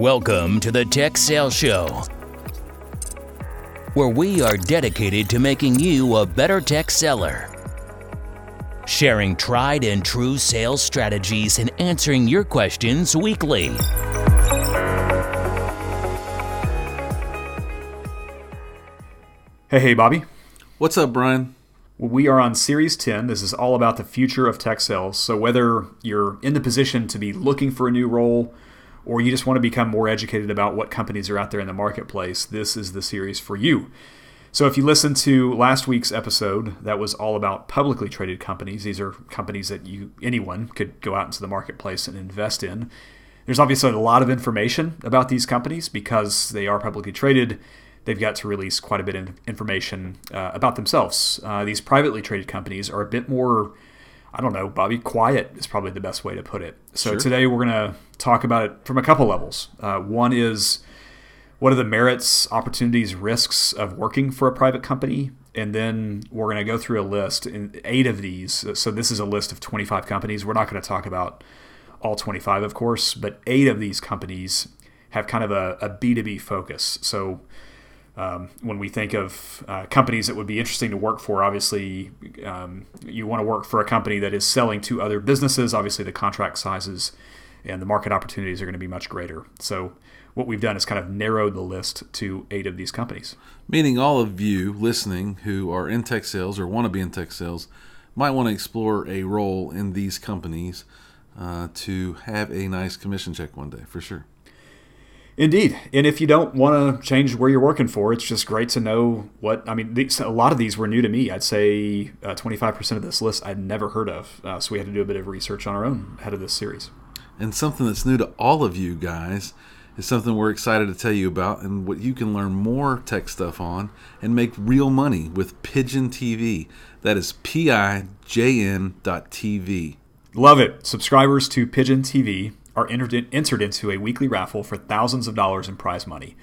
Welcome to the Tech Sales Show, where we are dedicated to making you a better tech seller. Sharing tried and true sales strategies and answering your questions weekly. Hey, hey, Bobby. What's up, Brian? We are on Series 10. This is all about the future of tech sales. So, whether you're in the position to be looking for a new role or you just want to become more educated about what companies are out there in the marketplace, this is the series for you. So, if you listened to last week's episode, that was all about publicly traded companies. These are companies that you anyone could go out into the marketplace and invest in. There's obviously a lot of information about these companies because they are publicly traded they've got to release quite a bit of information uh, about themselves. Uh, these privately traded companies are a bit more, I don't know, Bobby, quiet is probably the best way to put it. So sure. today we're going to talk about it from a couple levels. Uh, one is what are the merits, opportunities, risks of working for a private company? And then we're going to go through a list, in eight of these. So this is a list of 25 companies. We're not going to talk about all 25, of course, but eight of these companies have kind of a a B2B focus. So um, when we think of uh, companies that would be interesting to work for, obviously um, you want to work for a company that is selling to other businesses. Obviously, the contract sizes and the market opportunities are going to be much greater. So, what we've done is kind of narrowed the list to eight of these companies. Meaning, all of you listening who are in tech sales or want to be in tech sales might want to explore a role in these companies uh, to have a nice commission check one day, for sure. Indeed, and if you don't want to change where you're working for, it's just great to know what. I mean, these, a lot of these were new to me. I'd say uh, 25% of this list I'd never heard of, uh, so we had to do a bit of research on our own ahead of this series. And something that's new to all of you guys is something we're excited to tell you about, and what you can learn more tech stuff on and make real money with Pigeon TV. That is P I J N dot TV. Love it. Subscribers to Pigeon TV are entered, entered into a weekly raffle for thousands of dollars in prize money.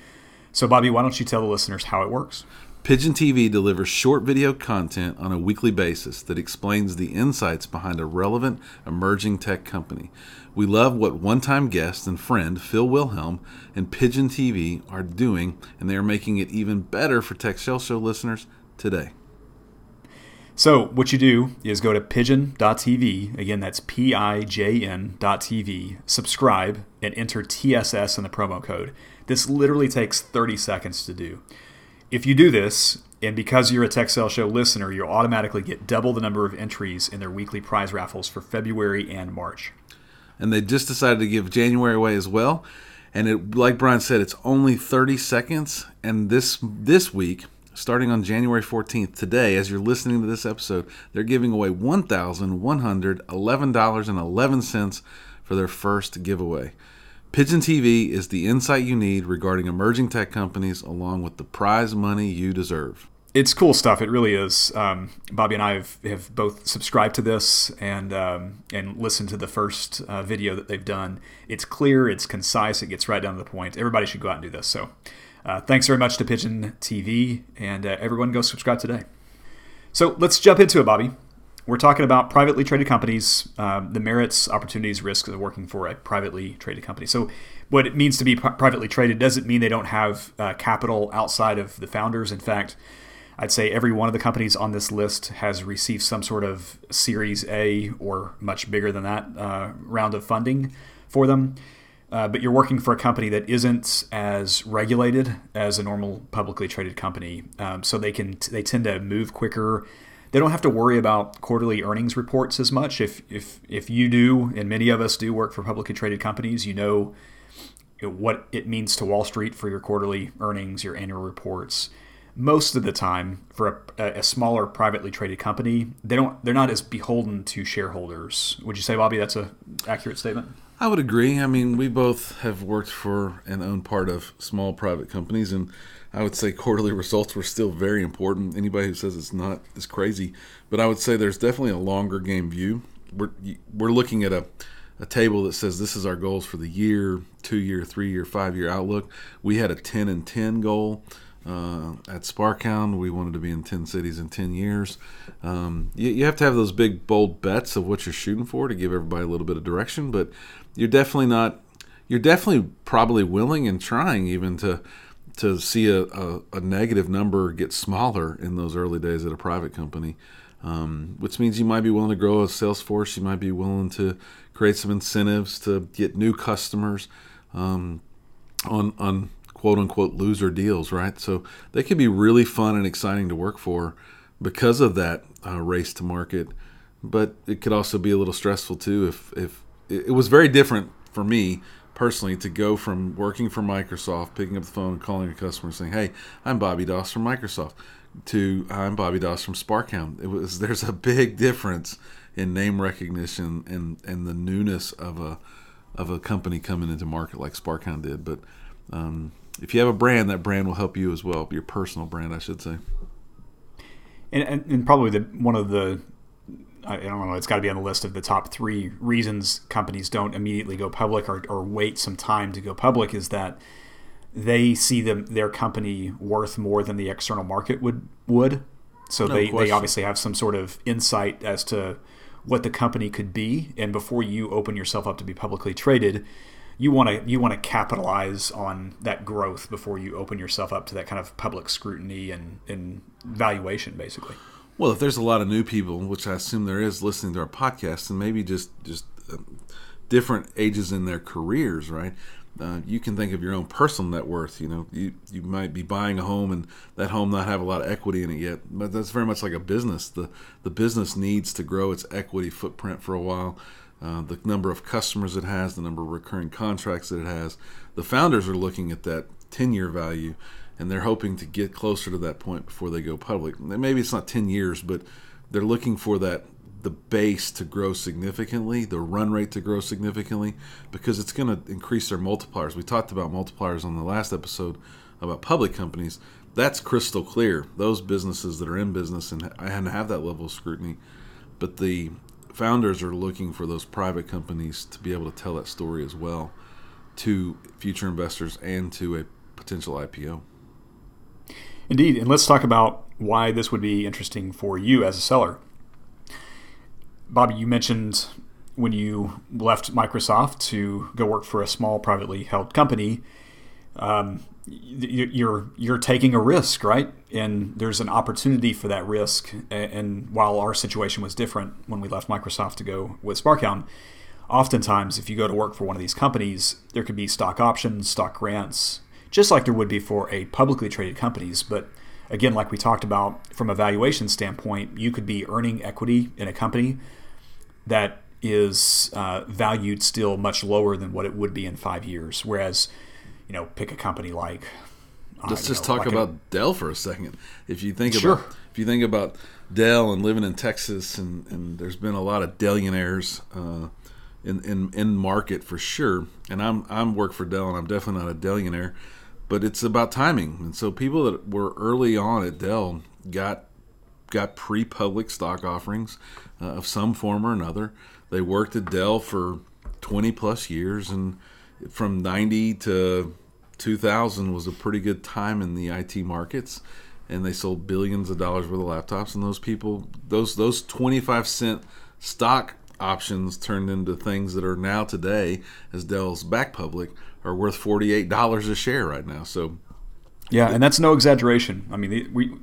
So, Bobby, why don't you tell the listeners how it works? Pigeon TV delivers short video content on a weekly basis that explains the insights behind a relevant emerging tech company. We love what one time guest and friend Phil Wilhelm and Pigeon TV are doing, and they are making it even better for Tech Sales Show listeners today. So what you do is go to pijn.tv. Again, that's P-I-J-N.tv. Subscribe and enter TSS in the promo code. This literally takes 30 seconds to do. If you do this, and because you're a Tech Show listener, you'll automatically get double the number of entries in their weekly prize raffles for February and March. And they just decided to give January away as well. And it, like Brian said, it's only 30 seconds. And this this week, starting on January 14th, today, as you're listening to this episode, they're giving away $1,111.11 for their first giveaway. Pigeon TV is the insight you need regarding emerging tech companies, along with the prize money you deserve. It's cool stuff. It really is. Um, Bobby and I have, have both subscribed to this and um, and listened to the first uh, video that they've done. It's clear, it's concise, it gets right down to the point. Everybody should go out and do this. So uh, thanks very much to Pigeon TV, and uh, everyone go subscribe today. So let's jump into it, Bobby. We're talking about privately traded companies, um, the merits, opportunities, risks of working for a privately traded company. So, what it means to be pri- privately traded doesn't mean they don't have uh, capital outside of the founders. In fact, I'd say every one of the companies on this list has received some sort of Series A or much bigger than that uh, round of funding for them uh, but you're working for a company that isn't as regulated as a normal publicly traded company, um, so they can they tend to move quicker. They don't have to worry about quarterly earnings reports as much. If if if you do, and many of us do work for publicly traded companies, you know what it means to Wall Street for your quarterly earnings, your annual reports. Most of the time, for a, a smaller privately traded company, they don't they're not as beholden to shareholders. Would you say, Bobby, that's a accurate statement? I would agree. I mean, we both have worked for and owned part of small private companies, and I would say quarterly results were still very important. Anybody who says it's not is crazy. But I would say there's definitely a longer game view. We're we're looking at a a table that says this is our goals for the year, two year, three year, five year outlook. We had a 10 and 10 goal. Uh, at Sparkhound, we wanted to be in 10 cities in 10 years. Um, you, you, have to have those big, bold bets of what you're shooting for to give everybody a little bit of direction, but you're definitely not you're definitely probably willing and trying even to to see a, a, a negative number get smaller in those early days at a private company. Um, which means you might be willing to grow a sales force. You might be willing to create some incentives to get new customers um, on on quote unquote loser deals, right? So they can be really fun and exciting to work for because of that uh, race to market. But it could also be a little stressful too. If if it was very different for me personally to go from working for Microsoft, picking up the phone and calling a customer saying, "Hey, I'm Bobby Doss from Microsoft," to "I'm Bobby Doss from Sparkhound." It was there's a big difference in name recognition and and the newness of a of a company coming into market like Sparkhound did. But um, if you have a brand, that brand will help you as well. Your personal brand, I should say. And, and, and probably the one of the I don't know, it's got to be on the list of the top three reasons companies don't immediately go public or, or wait some time to go public is that they see them their company worth more than the external market would would. So no they, they obviously have some sort of insight as to what the company could be, and before you open yourself up to be publicly traded, you want to you want to capitalize on that growth before you open yourself up to that kind of public scrutiny and, and valuation, basically. Well, if there's a lot of new people, which I assume there is, listening to our podcast, and maybe just just um, different ages in their careers, right? Uh, you can think of your own personal net worth. You know, you you might be buying a home and that home not have a lot of equity in it yet, but that's very much like a business. the The business needs to grow its equity footprint for a while. Uh, the number of customers it has, the number of recurring contracts that it has. The founders are looking at that ten year value, and they're hoping to get closer to that point before they go public. Maybe it's not ten years, but they're looking for that the base to grow significantly, the run rate to grow significantly, because it's going to increase their multipliers. We talked about multipliers on the last episode about public companies. That's crystal clear. Those businesses that are in business and have that level of scrutiny, but the founders are looking for those private companies to be able to tell that story as well to future investors and to a potential IPO. Indeed, and let's talk about why this would be interesting for you as a seller. Bobby, you mentioned when you left Microsoft to go work for a small privately held company, um, you're you're taking a risk, right? And there's an opportunity for that risk. And while our situation was different when we left Microsoft to go with Sparkhound, oftentimes if you go to work for one of these companies, there could be stock options, stock grants, just like there would be for a publicly traded companies. But again, like we talked about from a valuation standpoint, you could be earning equity in a company that is uh, valued still much lower than what it would be in five years. Whereas, you know, pick a company like. Let's just know, talk like about a, Dell for a second. If you think sure. about if you think about Dell and living in Texas, and, and there's been a lot of Dellionaires uh, in, in in market for sure. And I'm I'm work for Dell, and I'm definitely not a Dellionaire, but it's about timing. And so people that were early on at Dell got got pre-public stock offerings uh, of some form or another. They worked at Dell for 20 plus years, and from 90 to 2000 was a pretty good time in the IT markets. And they sold billions of dollars worth of laptops, and those people, those those 25 cent stock options turned into things that are now today, as Dell's back public, are worth $48 a share right now. So, yeah, and that's no exaggeration. I mean, we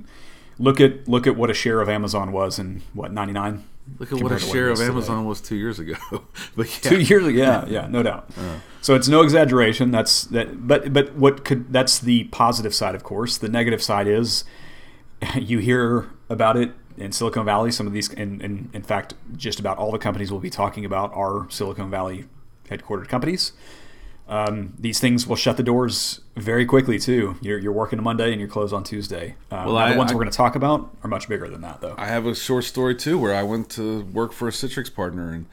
look at look at what a share of Amazon was in what 99 Look at what a share of Amazon today. was two years ago. but yeah. Two years ago, yeah, yeah, no doubt. Uh, so it's no exaggeration. That's that. But but what could that's the positive side, of course. The negative side is you hear about it in Silicon Valley. Some of these, and in, in fact, just about all the companies we'll be talking about are Silicon Valley headquartered companies. Um, these things will shut the doors very quickly too. You're, you're working Monday and you're closed on Tuesday. Um, well, I, the ones I, we're going to talk about are much bigger than that, though. I have a short story too, where I went to work for a Citrix partner, and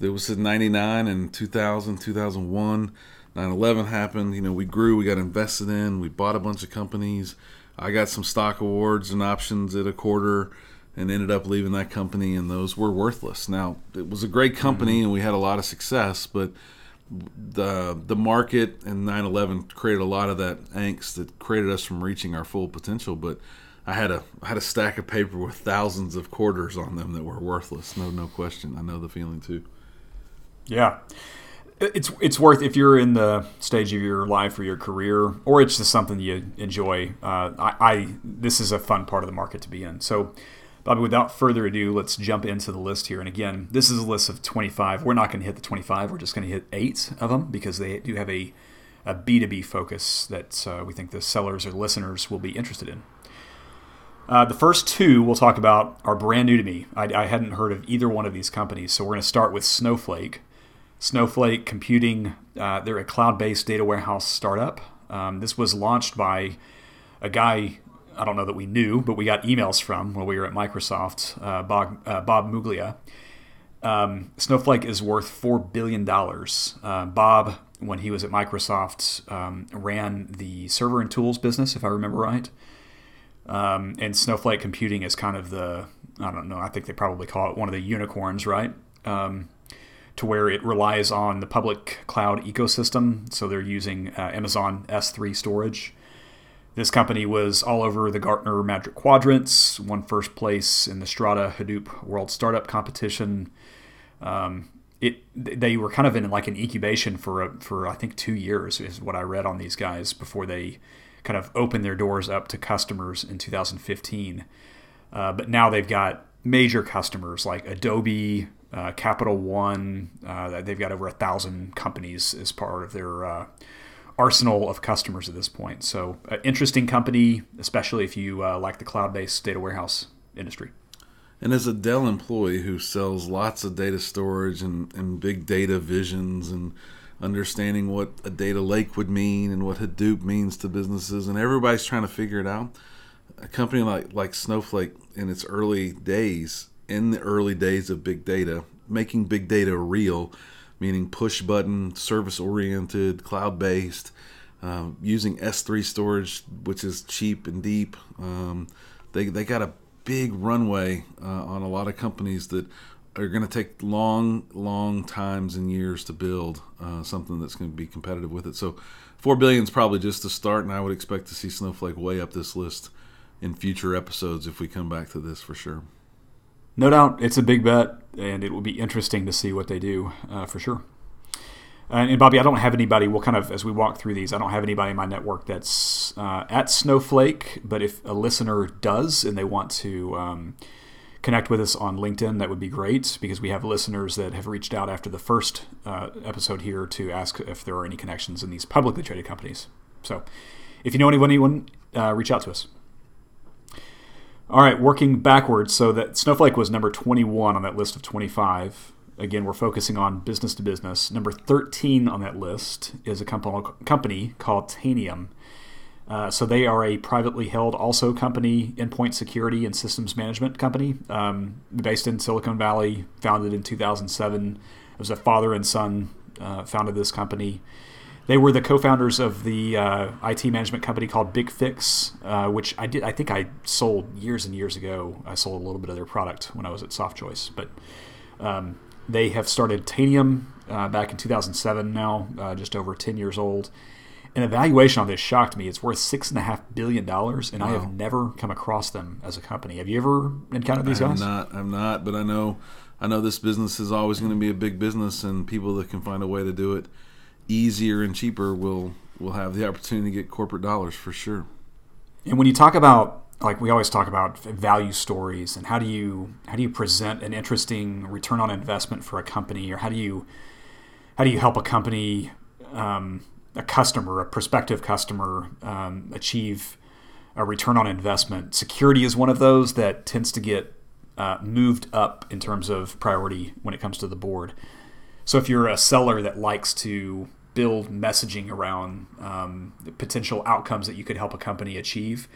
it was in '99 and 2000, 2001. 9/11 happened. You know, we grew, we got invested in, we bought a bunch of companies. I got some stock awards and options at a quarter and ended up leaving that company and those were worthless. Now, it was a great company mm-hmm. and we had a lot of success, but the the market and 9/11 created a lot of that angst that created us from reaching our full potential. But I had a I had a stack of paper with thousands of quarters on them that were worthless. No, no question. I know the feeling too. Yeah. it's it's worth if you're in the stage of your life or your career, or it's just something you enjoy. Uh, I, I this is a fun part of the market to be in. So, Bobby, without further ado, let's jump into the list here. And again, this is a list of 25. We're not going to hit the 25. We're just going to hit eight of them because they do have a a B2B focus that uh, we think the sellers or listeners will be interested in. Uh, the first two we'll talk about are brand new to me. I, I hadn't heard of either one of these companies, so we're going to start with Snowflake. Snowflake Computing, uh, they're a cloud based data warehouse startup. Um, this was launched by a guy I don't know that we knew, but we got emails from when we were at Microsoft, uh, Bob, uh, Bob Muglia. Um, Snowflake is worth $4 billion. Uh, Bob, when he was at Microsoft, um, ran the server and tools business, if I remember right. Um, and Snowflake Computing is kind of the, I don't know, I think they probably call it one of the unicorns, right? Um, to where it relies on the public cloud ecosystem. So they're using uh, Amazon S3 storage. This company was all over the Gartner Magic Quadrants, won first place in the Strata Hadoop World Startup Competition. Um, it they were kind of in like an incubation for a, for I think two years is what I read on these guys before they kind of opened their doors up to customers in 2015. Uh, but now they've got major customers like Adobe, uh, Capital One. Uh, they've got over a thousand companies as part of their uh, arsenal of customers at this point. So, uh, interesting company, especially if you uh, like the cloud-based data warehouse industry. And as a Dell employee who sells lots of data storage and, and big data visions and understanding what a data lake would mean and what Hadoop means to businesses, and everybody's trying to figure it out. A company like like Snowflake in its early days in the early days of big data, making big data real, meaning push button, service oriented, cloud based, um, using S3 storage, which is cheap and deep. Um, they, they got a big runway uh, on a lot of companies that are going to take long, long times and years to build uh, something that's going to be competitive with it. So, four billion is probably just the start, and I would expect to see Snowflake way up this list in future episodes if we come back to this for sure no doubt it's a big bet, and it will be interesting to see what they do uh, for sure. And, and, Bobby, I don't have anybody. We'll kind of as we walk through these, I don't have anybody in my network that's uh, at Snowflake. But if a listener does and they want to um, connect with us on LinkedIn, that would be great because we have listeners that have reached out after the first uh, episode here to ask if there are any connections in these publicly traded companies. So, if you know anyone, anyone, uh, reach out to us. All right, working backwards. So that Snowflake was number 21 on that list of 25. Again, we're focusing on business to business. Number 13 on that list is a company called Tanium. Uh, so they are a privately held also company, endpoint security and systems management company, um, based in Silicon Valley, founded in 2007. It was a father and son uh, founded this company. They were the co-founders of the uh, IT management company called BigFix, uh, which I did. I think I sold years and years ago. I sold a little bit of their product when I was at SoftChoice, but um, they have started Tanium uh, back in 2007. Now, uh, just over 10 years old. An evaluation on this shocked me. It's worth six and a half billion dollars, and wow. I have never come across them as a company. Have you ever encountered these I'm guys? I'm not. I'm not. But I know. I know this business is always going to be a big business, and people that can find a way to do it easier and cheaper will will have the opportunity to get corporate dollars for sure. And when you talk about like we always talk about value stories and how do you how do you present an interesting return on investment for a company or how do you how do you help a company um, a customer a prospective customer um, achieve a return on investment security is one of those that tends to get uh, moved up in terms of priority when it comes to the board so if you're a seller that likes to build messaging around um, the potential outcomes that you could help a company achieve,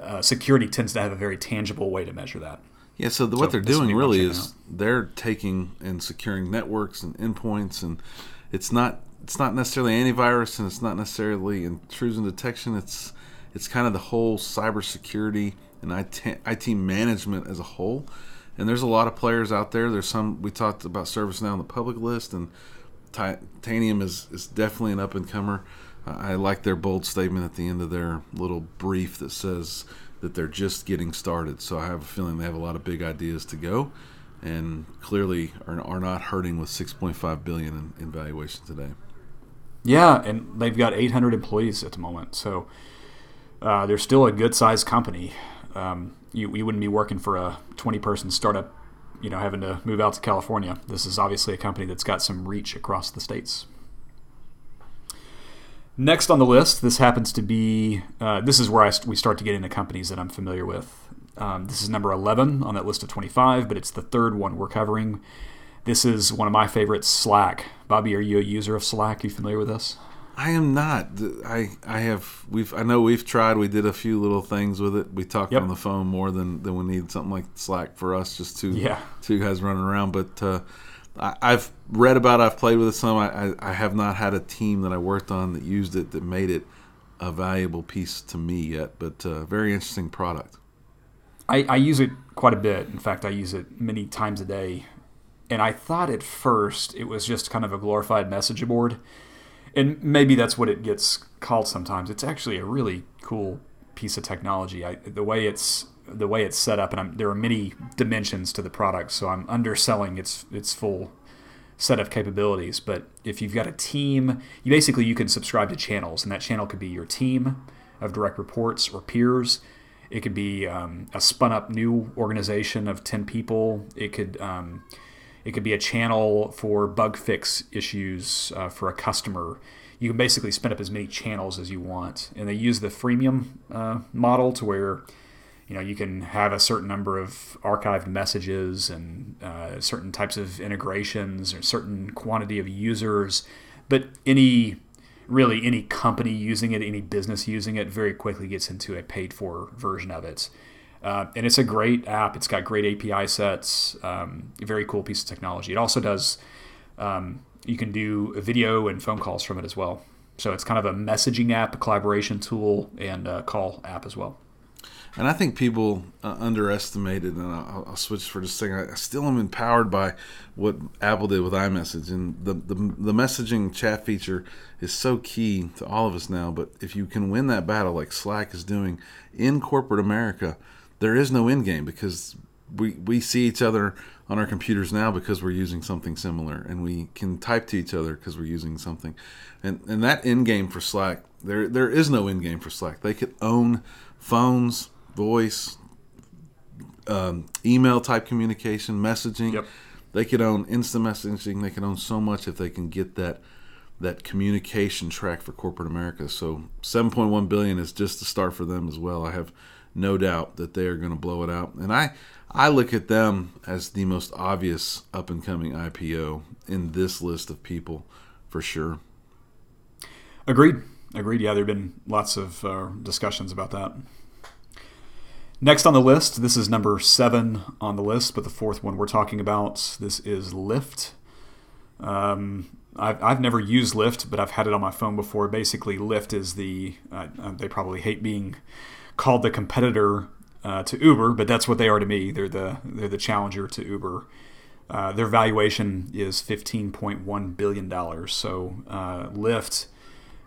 uh, security tends to have a very tangible way to measure that. Yeah, so, the, so what they're doing really is out. they're taking and securing networks and endpoints, and it's not it's not necessarily antivirus and it's not necessarily intrusion detection. It's it's kind of the whole cybersecurity and IT, IT management as a whole and there's a lot of players out there. There's some we talked about ServiceNow on the public list, and Titanium is is definitely an up and comer. Uh, I like their bold statement at the end of their little brief that says that they're just getting started. So I have a feeling they have a lot of big ideas to go, and clearly are, are not hurting with 6.5 billion in, in valuation today. Yeah, and they've got 800 employees at the moment, so uh, they're still a good sized company. Um, you, you wouldn't be working for a 20 person startup, you know, having to move out to California. This is obviously a company that's got some reach across the states. Next on the list, this happens to be uh, this is where I, we start to get into companies that I'm familiar with. Um, this is number 11 on that list of 25, but it's the third one we're covering. This is one of my favorites, Slack. Bobby, are you a user of Slack? Are you familiar with this? I am not. I I have we've I know we've tried. We did a few little things with it. We talked yep. on the phone more than than we need something like Slack for us. Just two yeah. two guys running around. But uh, I, have read about. it. I've played with it some. I, I, I have not had a team that I worked on that used it that made it a valuable piece to me yet. But uh, very interesting product. I, I use it quite a bit. In fact, I use it many times a day. And I thought at first it was just kind of a glorified message board. And maybe that's what it gets called sometimes. It's actually a really cool piece of technology. I, the way it's the way it's set up, and I'm, there are many dimensions to the product, so I'm underselling its its full set of capabilities. But if you've got a team, you basically you can subscribe to channels, and that channel could be your team of direct reports or peers. It could be um, a spun up new organization of ten people. It could um, it could be a channel for bug fix issues uh, for a customer. You can basically spin up as many channels as you want, and they use the freemium uh, model to where you know you can have a certain number of archived messages and uh, certain types of integrations or certain quantity of users. But any really any company using it any business using it very quickly gets into a paid for version of it uh, and it's a great app it's got great api sets um, very cool piece of technology it also does um, you can do video and phone calls from it as well so it's kind of a messaging app a collaboration tool and a call app as well and I think people uh, underestimated, and I'll, I'll, switch for just a second. I still am empowered by what Apple did with iMessage, and the, the the messaging chat feature is so key to all of us now. But if you can win that battle, like Slack is doing in corporate America, there is no end game because we we see each other on our computers now because we're using something similar, and we can type to each other because we're using something, and and that end game for Slack, there there is no end game for Slack. They could own phones voice, um, email type communication, messaging. Yep. They could own instant messaging. They can own so much if they can get that that communication track for corporate America. So 7.1 billion is just the start for them as well. I have no doubt that they are going to blow it out. And I I look at them as the most obvious up and coming IPO in this list of people for sure. Agreed. Agreed. Yeah, there've been lots of uh, discussions about that. Next on the list, this is number seven on the list, but the fourth one we're talking about. This is Lyft. Um, I've, I've never used Lyft, but I've had it on my phone before. Basically, Lyft is the, uh, uh, they probably hate being called the competitor uh, to Uber, but that's what they are to me. They're the, they're the challenger to Uber. Uh, their valuation is $15.1 billion. So uh, Lyft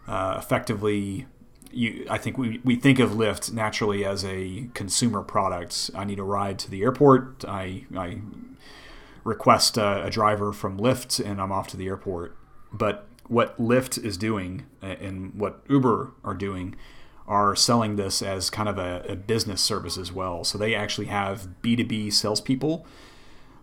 uh, effectively you, I think we, we think of Lyft naturally as a consumer product. I need a ride to the airport. I, I request a, a driver from Lyft and I'm off to the airport. But what Lyft is doing and what Uber are doing are selling this as kind of a, a business service as well. So they actually have B2B salespeople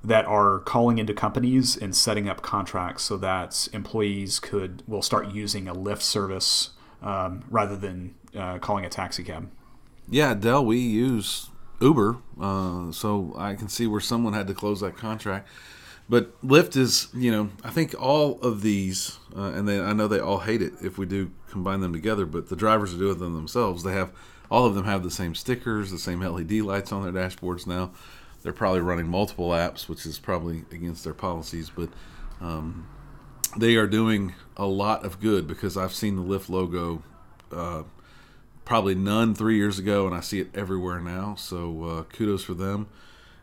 that are calling into companies and setting up contracts so that employees could will start using a Lyft service um, rather than uh, calling a taxi cab. Yeah, Dell, we use Uber, uh, so I can see where someone had to close that contract. But Lyft is, you know, I think all of these, uh, and they, I know they all hate it if we do combine them together. But the drivers are doing them themselves. They have all of them have the same stickers, the same LED lights on their dashboards now. They're probably running multiple apps, which is probably against their policies. But um, they are doing a lot of good because I've seen the Lyft logo uh, probably none three years ago, and I see it everywhere now. So uh, kudos for them,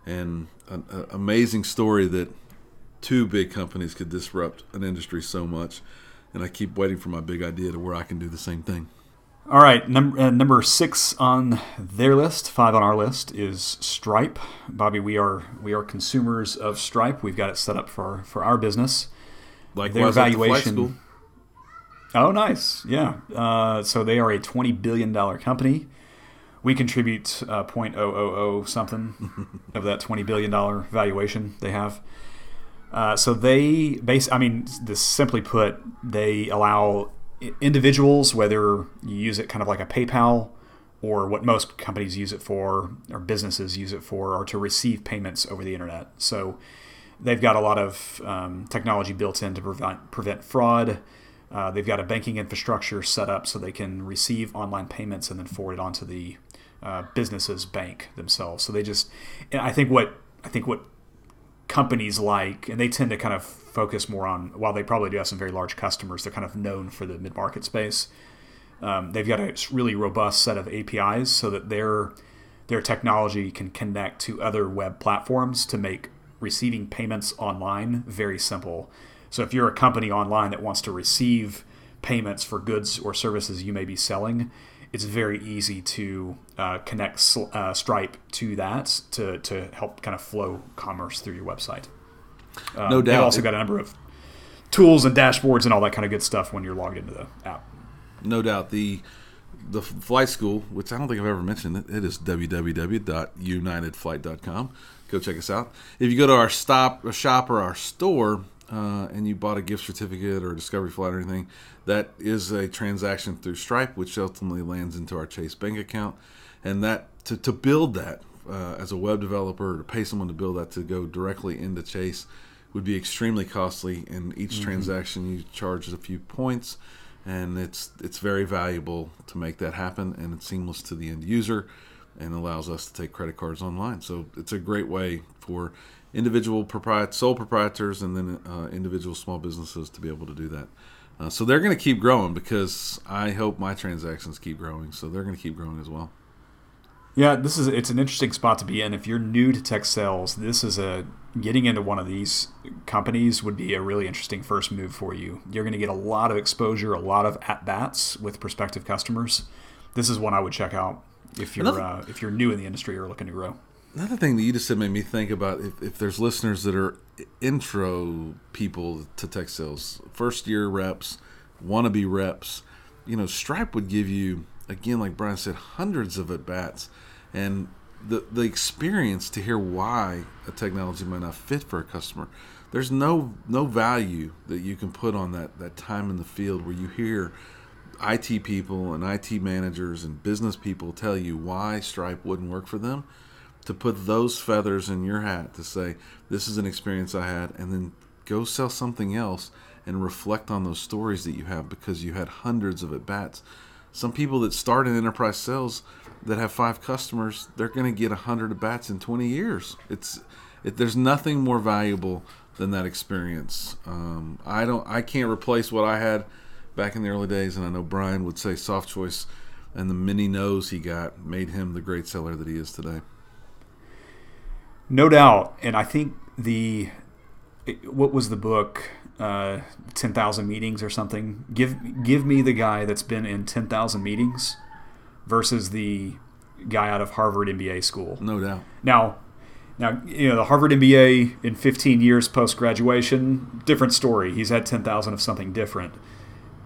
and an, an, amazing story that two big companies could disrupt an industry so much. And I keep waiting for my big idea to where I can do the same thing. All right, number uh, number six on their list, five on our list is Stripe. Bobby, we are we are consumers of Stripe. We've got it set up for for our business. Like Their valuation. Oh, nice. Yeah. Uh, so they are a twenty billion dollar company. We contribute uh, 0.000 something of that twenty billion dollar valuation they have. Uh, so they base. I mean, this simply put, they allow individuals, whether you use it kind of like a PayPal or what most companies use it for, or businesses use it for, are to receive payments over the internet. So they've got a lot of um, technology built in to prevent prevent fraud. Uh, they've got a banking infrastructure set up so they can receive online payments and then forward it onto the uh, bank themselves. So they just, I think what I think what companies like, and they tend to kind of focus more on, while they probably do have some very large customers, they're kind of known for the mid market space. Um, they've got a really robust set of APIs so that their their technology can connect to other web platforms to make receiving payments online very simple. So if you're a company online that wants to receive payments for goods or services you may be selling, it's very easy to uh, connect uh, Stripe to that to, to help kind of flow commerce through your website. Um, no doubt. They've also got a number of tools and dashboards and all that kind of good stuff when you're logged into the app. No doubt. The the flight school, which I don't think I've ever mentioned, it, it is www.unitedflight.com. Go check us out. If you go to our stop, a shop, or our store, uh, and you bought a gift certificate or a discovery flight or anything, that is a transaction through Stripe, which ultimately lands into our Chase bank account. And that to, to build that uh, as a web developer, to pay someone to build that to go directly into Chase would be extremely costly. And each mm-hmm. transaction you charge a few points, and it's it's very valuable to make that happen, and it's seamless to the end user, and allows us to take credit cards online. So it's a great way for individual propriet- sole proprietors and then uh, individual small businesses to be able to do that. Uh, so they're going to keep growing because I hope my transactions keep growing. So they're going to keep growing as well. Yeah, this is it's an interesting spot to be in. If you're new to tech sales, this is a getting into one of these companies would be a really interesting first move for you. You're going to get a lot of exposure, a lot of at bats with prospective customers. This is one I would check out if you're uh, if you're new in the industry or looking to grow. Another thing that you just said made me think about if, if there's listeners that are intro people to tech sales, first year reps, wannabe reps, you know, Stripe would give you, again, like Brian said, hundreds of at bats. And the, the experience to hear why a technology might not fit for a customer. There's no no value that you can put on that, that time in the field where you hear IT people and IT managers and business people tell you why Stripe wouldn't work for them to put those feathers in your hat to say this is an experience I had, and then go sell something else and reflect on those stories that you have because you had hundreds of at bats. Some people that start in enterprise sales that have five customers, they're going to get a hundred at bats in 20 years. It's it, there's nothing more valuable than that experience. Um, I don't, I can't replace what I had back in the early days, and I know Brian would say Soft Choice and the many no's he got made him the great seller that he is today. No doubt, and I think the what was the book uh, 10,000 meetings or something? Give give me the guy that's been in 10,000 meetings versus the guy out of Harvard MBA school. No doubt. Now now you know the Harvard MBA in 15 years post graduation different story. He's had 10,000 of something different.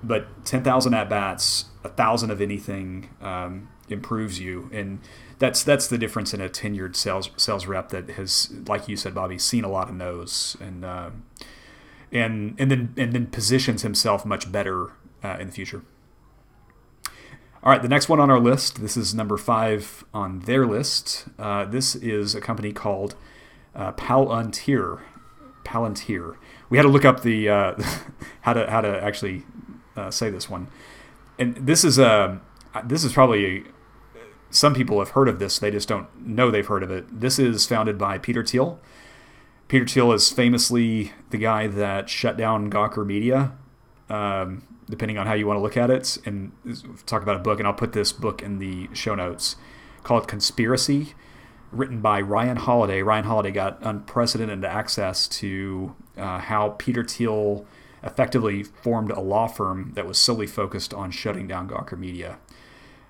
But 10,000 at bats a thousand of anything um, improves you and that's that's the difference in a tenured sales sales rep that has, like you said, Bobby, seen a lot of no's and uh, and and then and then positions himself much better uh, in the future. All right, the next one on our list. This is number five on their list. Uh, this is a company called uh, Palantir. Palantir. We had to look up the uh, how to how to actually uh, say this one, and this is a this is probably some people have heard of this, they just don't know they've heard of it. This is founded by Peter Thiel. Peter Thiel is famously the guy that shut down Gawker Media, um, depending on how you want to look at it. And talk about a book, and I'll put this book in the show notes called Conspiracy, written by Ryan Holiday. Ryan Holiday got unprecedented access to uh, how Peter Thiel effectively formed a law firm that was solely focused on shutting down Gawker Media.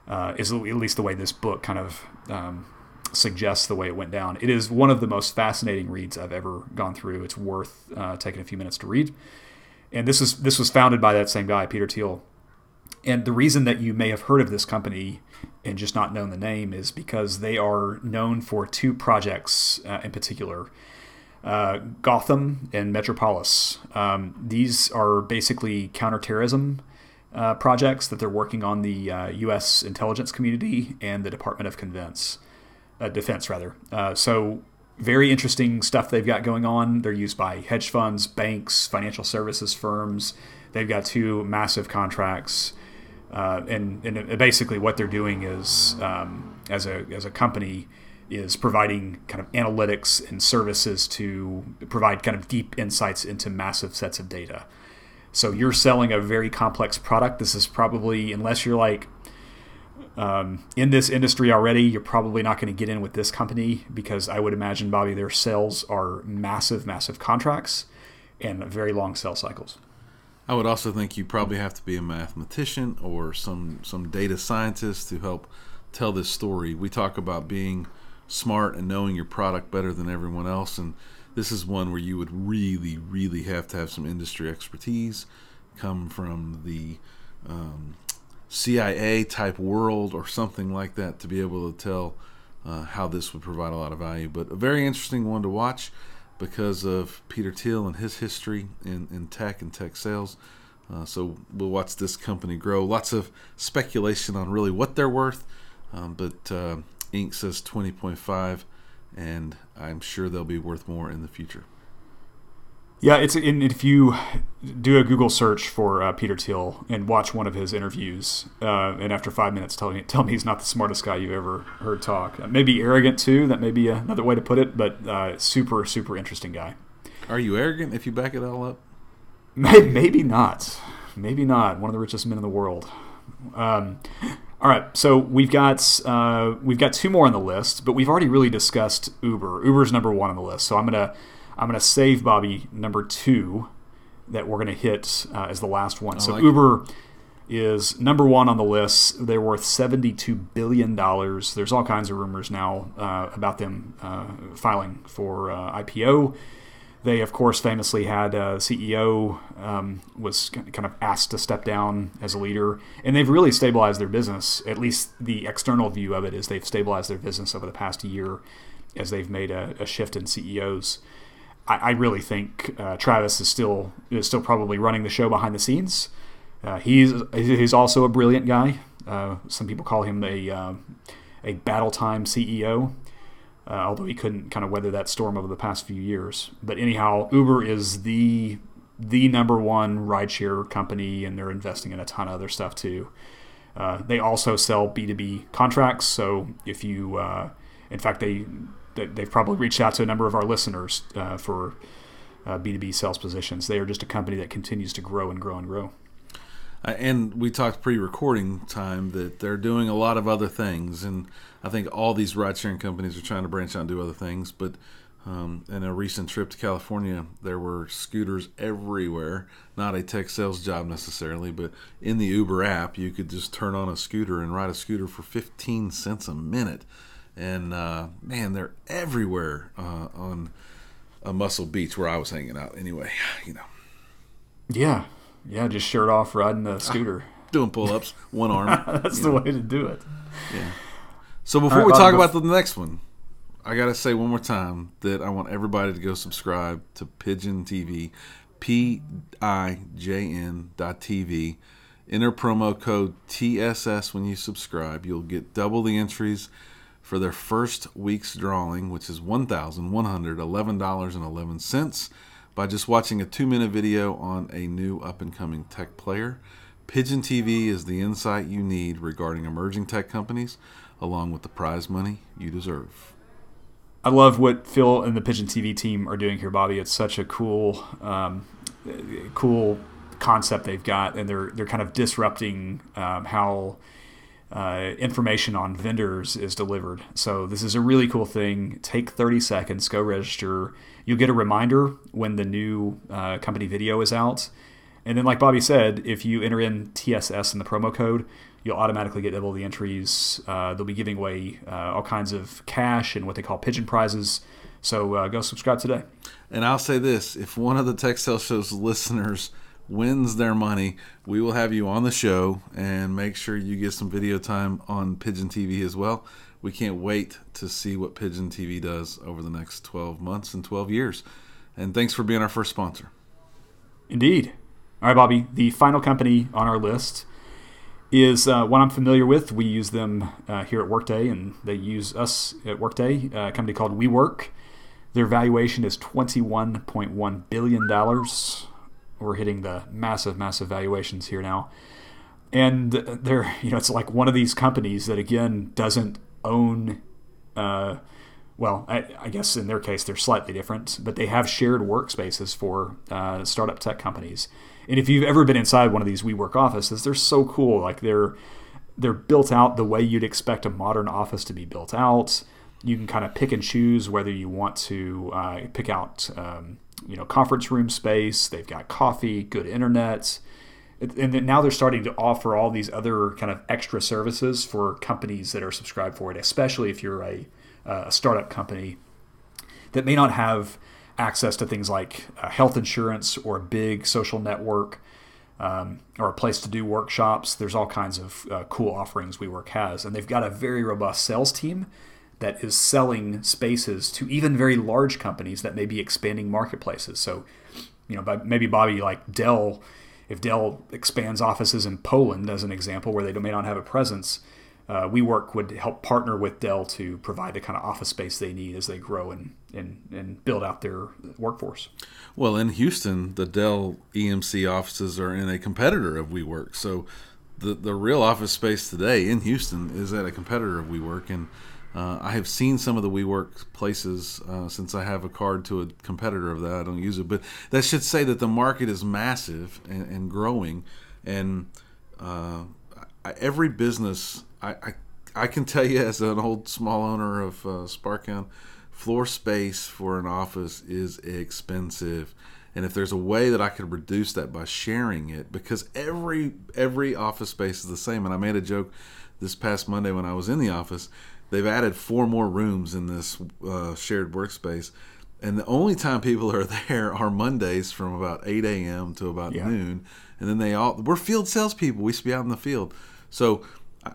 Uh, is at least the way this book kind of um, suggests the way it went down. It is one of the most fascinating reads I've ever gone through. It's worth uh, taking a few minutes to read. And this is this was founded by that same guy, Peter Thiel. And the reason that you may have heard of this company and just not known the name is because they are known for two projects uh, in particular. Uh, Gotham and Metropolis. Um, these are basically counterterrorism uh, projects that they're working on the U.S. Uh, intelligence community and the Department of Convince uh, defense rather. Uh, so very interesting stuff they've got going on. They're used by hedge funds, banks, financial services firms. They've got two massive contracts, uh, and, and basically what they're doing is, um, as a as a company, is providing kind of analytics and services to provide kind of deep insights into massive sets of data. So you're selling a very complex product. This is probably, unless you're like um, in this industry already, you're probably not going to get in with this company because I would imagine, Bobby, their sales are massive, massive contracts and very long sales cycles. I would also think you probably have to be a mathematician or some some data scientist to help tell this story. We talk about being smart and knowing your product better than everyone else, and this is one where you would really, really have to have some industry expertise, come from the um, CIA type world or something like that to be able to tell uh, how this would provide a lot of value. But a very interesting one to watch because of Peter Thiel and his history in, in tech and tech sales. Uh, so we'll watch this company grow. Lots of speculation on really what they're worth, um, but uh, Inc. says 20.5, and I'm sure they'll be worth more in the future. Yeah, it's if you do a Google search for uh, Peter Thiel and watch one of his interviews, uh, and after five minutes tell me tell me he's not the smartest guy you've ever heard talk. Uh, maybe arrogant too. That may be another way to put it, but uh, super super interesting guy. Are you arrogant if you back it all up? Maybe, maybe not. Maybe not. One of the richest men in the world. Um, all right, so we've got uh, we've got two more on the list, but we've already really discussed Uber. Uber's number one on the list, so I'm gonna I'm going to save Bobby number two that we're going to hit uh, as the last one. I so like Uber it. is number one on the list. They're worth $72 billion. There's all kinds of rumors now uh, about them uh, filing for uh, IPO. They, of course, famously had a uh, CEO um, was kind of asked to step down as a leader, and they've really stabilized their business. At least the external view of it is they've stabilized their business over the past year as they've made a, a shift in CEOs. I, I really think uh, Travis is still is still probably running the show behind the scenes. Uh, he's he's also a brilliant guy. Uh, some people call him a uh, a battle time CEO, uh, although he couldn't kind of weather that storm over the past few years. But anyhow, Uber is the the number one rideshare company, and they're investing in a ton of other stuff too. Uh, they also sell B two B contracts. So if you, in fact, they they've probably reached out to a number of our listeners uh, for uh, B2B sales positions. They are just a company that continues to grow and grow and grow. Uh, and we talked pre-recording time that they're doing a lot of other things, and I think all these ride-sharing companies are trying to branch out and do other things. But um, in a recent trip to California, there were scooters everywhere. Not a tech sales job necessarily, but in the Uber app, you could just turn on a scooter and ride a scooter for 15 cents a minute and uh, man, they're everywhere uh, on a Muscle Beach where I was hanging out. Anyway, you know. Yeah, yeah, just shirt off, riding a ah, scooter, doing pull-ups, one arm. That's the know. way to do it. Yeah. So before right, we talk uh, about the next one, I gotta say one more time that I want everybody to go subscribe to Pigeon TV, P I J N dot TV. Enter promo code TSS when you subscribe. You'll get double the entries for their first week's drawing, which is $1,111.11, by just watching a two minute video on a new up and coming tech player. Pigeon TV is the insight you need regarding emerging tech companies, along with the prize money you deserve. I love what Phil and the Pigeon TV team are doing here, Bobby. It's such a cool, um, cool concept they've got, and they're they're kind of disrupting um, how uh, information on vendors is delivered. So this is a really cool thing. Take 30 seconds, go register. You'll get a reminder when the new uh, company video is out. And then, like Bobby said, if you enter in TSS in the promo code, you'll automatically get double the entries. Uh, they'll be giving away uh, all kinds of cash and what they call pigeon prizes. So uh, go subscribe today. And I'll say this if one of the Sales Show's listeners wins their money, we will have you on the show and make sure you get some video time on Pigeon TV as well. We can't wait to see what Pigeon TV does over the next 12 months and 12 years. And thanks for being our first sponsor. Indeed. All right, Bobby. The final company on our list is uh, one I'm familiar with. We use them uh, here at Workday, and they use us at Workday. Uh, a company called WeWork. Their valuation is $21.1 billion. We're hitting the massive, massive valuations here now. And they're, you know, it's like one of these companies that, again, doesn't own uh, well, I, I, guess in their case they're slightly different, but they have shared workspaces for uh, startup tech companies. And if you've ever been inside one of these WeWork offices, they're so cool. Like they're they're built out the way you'd expect a modern office to be built out. You can kind of pick and choose whether you want to uh, pick out um, you know conference room space. They've got coffee, good internet. And then now they're starting to offer all these other kind of extra services for companies that are subscribed for it, especially if you're a a startup company that may not have access to things like uh, health insurance or a big social network um, or a place to do workshops. There's all kinds of uh, cool offerings WeWork has, and they've got a very robust sales team that is selling spaces to even very large companies that may be expanding marketplaces. So, you know, maybe Bobby like Dell, if Dell expands offices in Poland as an example, where they may not have a presence, uh, WeWork would help partner with Dell to provide the kind of office space they need as they grow and, and, and build out their workforce. Well, in Houston, the Dell EMC offices are in a competitor of WeWork. So the, the real office space today in Houston is at a competitor of WeWork. And uh, I have seen some of the WeWork places uh, since I have a card to a competitor of that. I don't use it. But that should say that the market is massive and, and growing. And uh, every business I, I, I can tell you as an old small owner of uh, Sparkhound, floor space for an office is expensive. And if there's a way that I could reduce that by sharing it, because every every office space is the same. And I made a joke this past Monday when I was in the office. They've added four more rooms in this uh, shared workspace, and the only time people are there are Mondays from about 8 a.m. to about yeah. noon, and then they all we're field salespeople. We used to be out in the field, so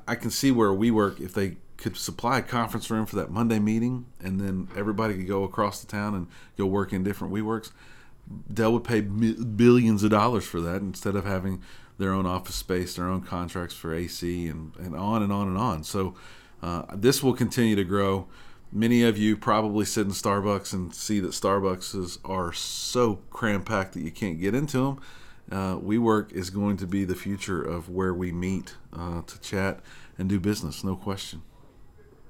I can see where WeWork if they could supply a conference room for that Monday meeting, and then everybody could go across the town and go work in different WeWorks. Dell would pay billions of dollars for that instead of having their own office space, their own contracts for AC, and, and on and on and on. So uh, this will continue to grow. Many of you probably sit in Starbucks and see that Starbucks are so cram packed that you can't get into them uh, WeWork is going to be the future of where we meet uh, to chat and do business, no question.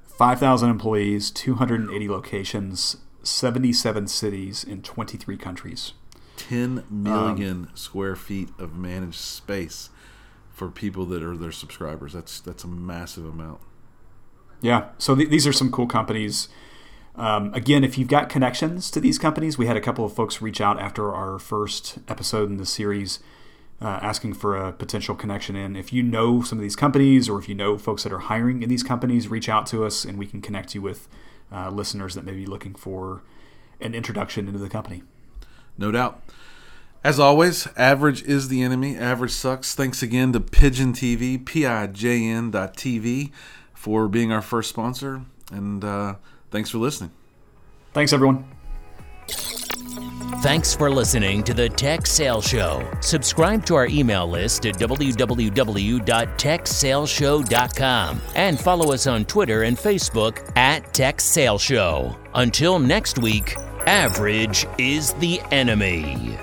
5,000 employees, 280 locations, 77 cities in 23 countries. 10 million um, square feet of managed space for people that are their subscribers. That's that's a massive amount. Yeah. So th- these are some cool companies. Um, again, if you've got connections to these companies, we had a couple of folks reach out after our first episode in the series uh, asking for a potential connection in. If you know some of these companies or if you know folks that are hiring in these companies, reach out to us and we can connect you with uh, listeners that may be looking for an introduction into the company. No doubt. As always, average is the enemy. Average sucks. Thanks again to Pigeon TV, P I J N TV, for being our first sponsor. And, uh, Thanks for listening. Thanks, everyone. Thanks for listening to the Tech Sales Show. Subscribe to our email list at www.techsaleshow.com and follow us on Twitter and Facebook at Tech Sales Show. Until next week, average is the enemy.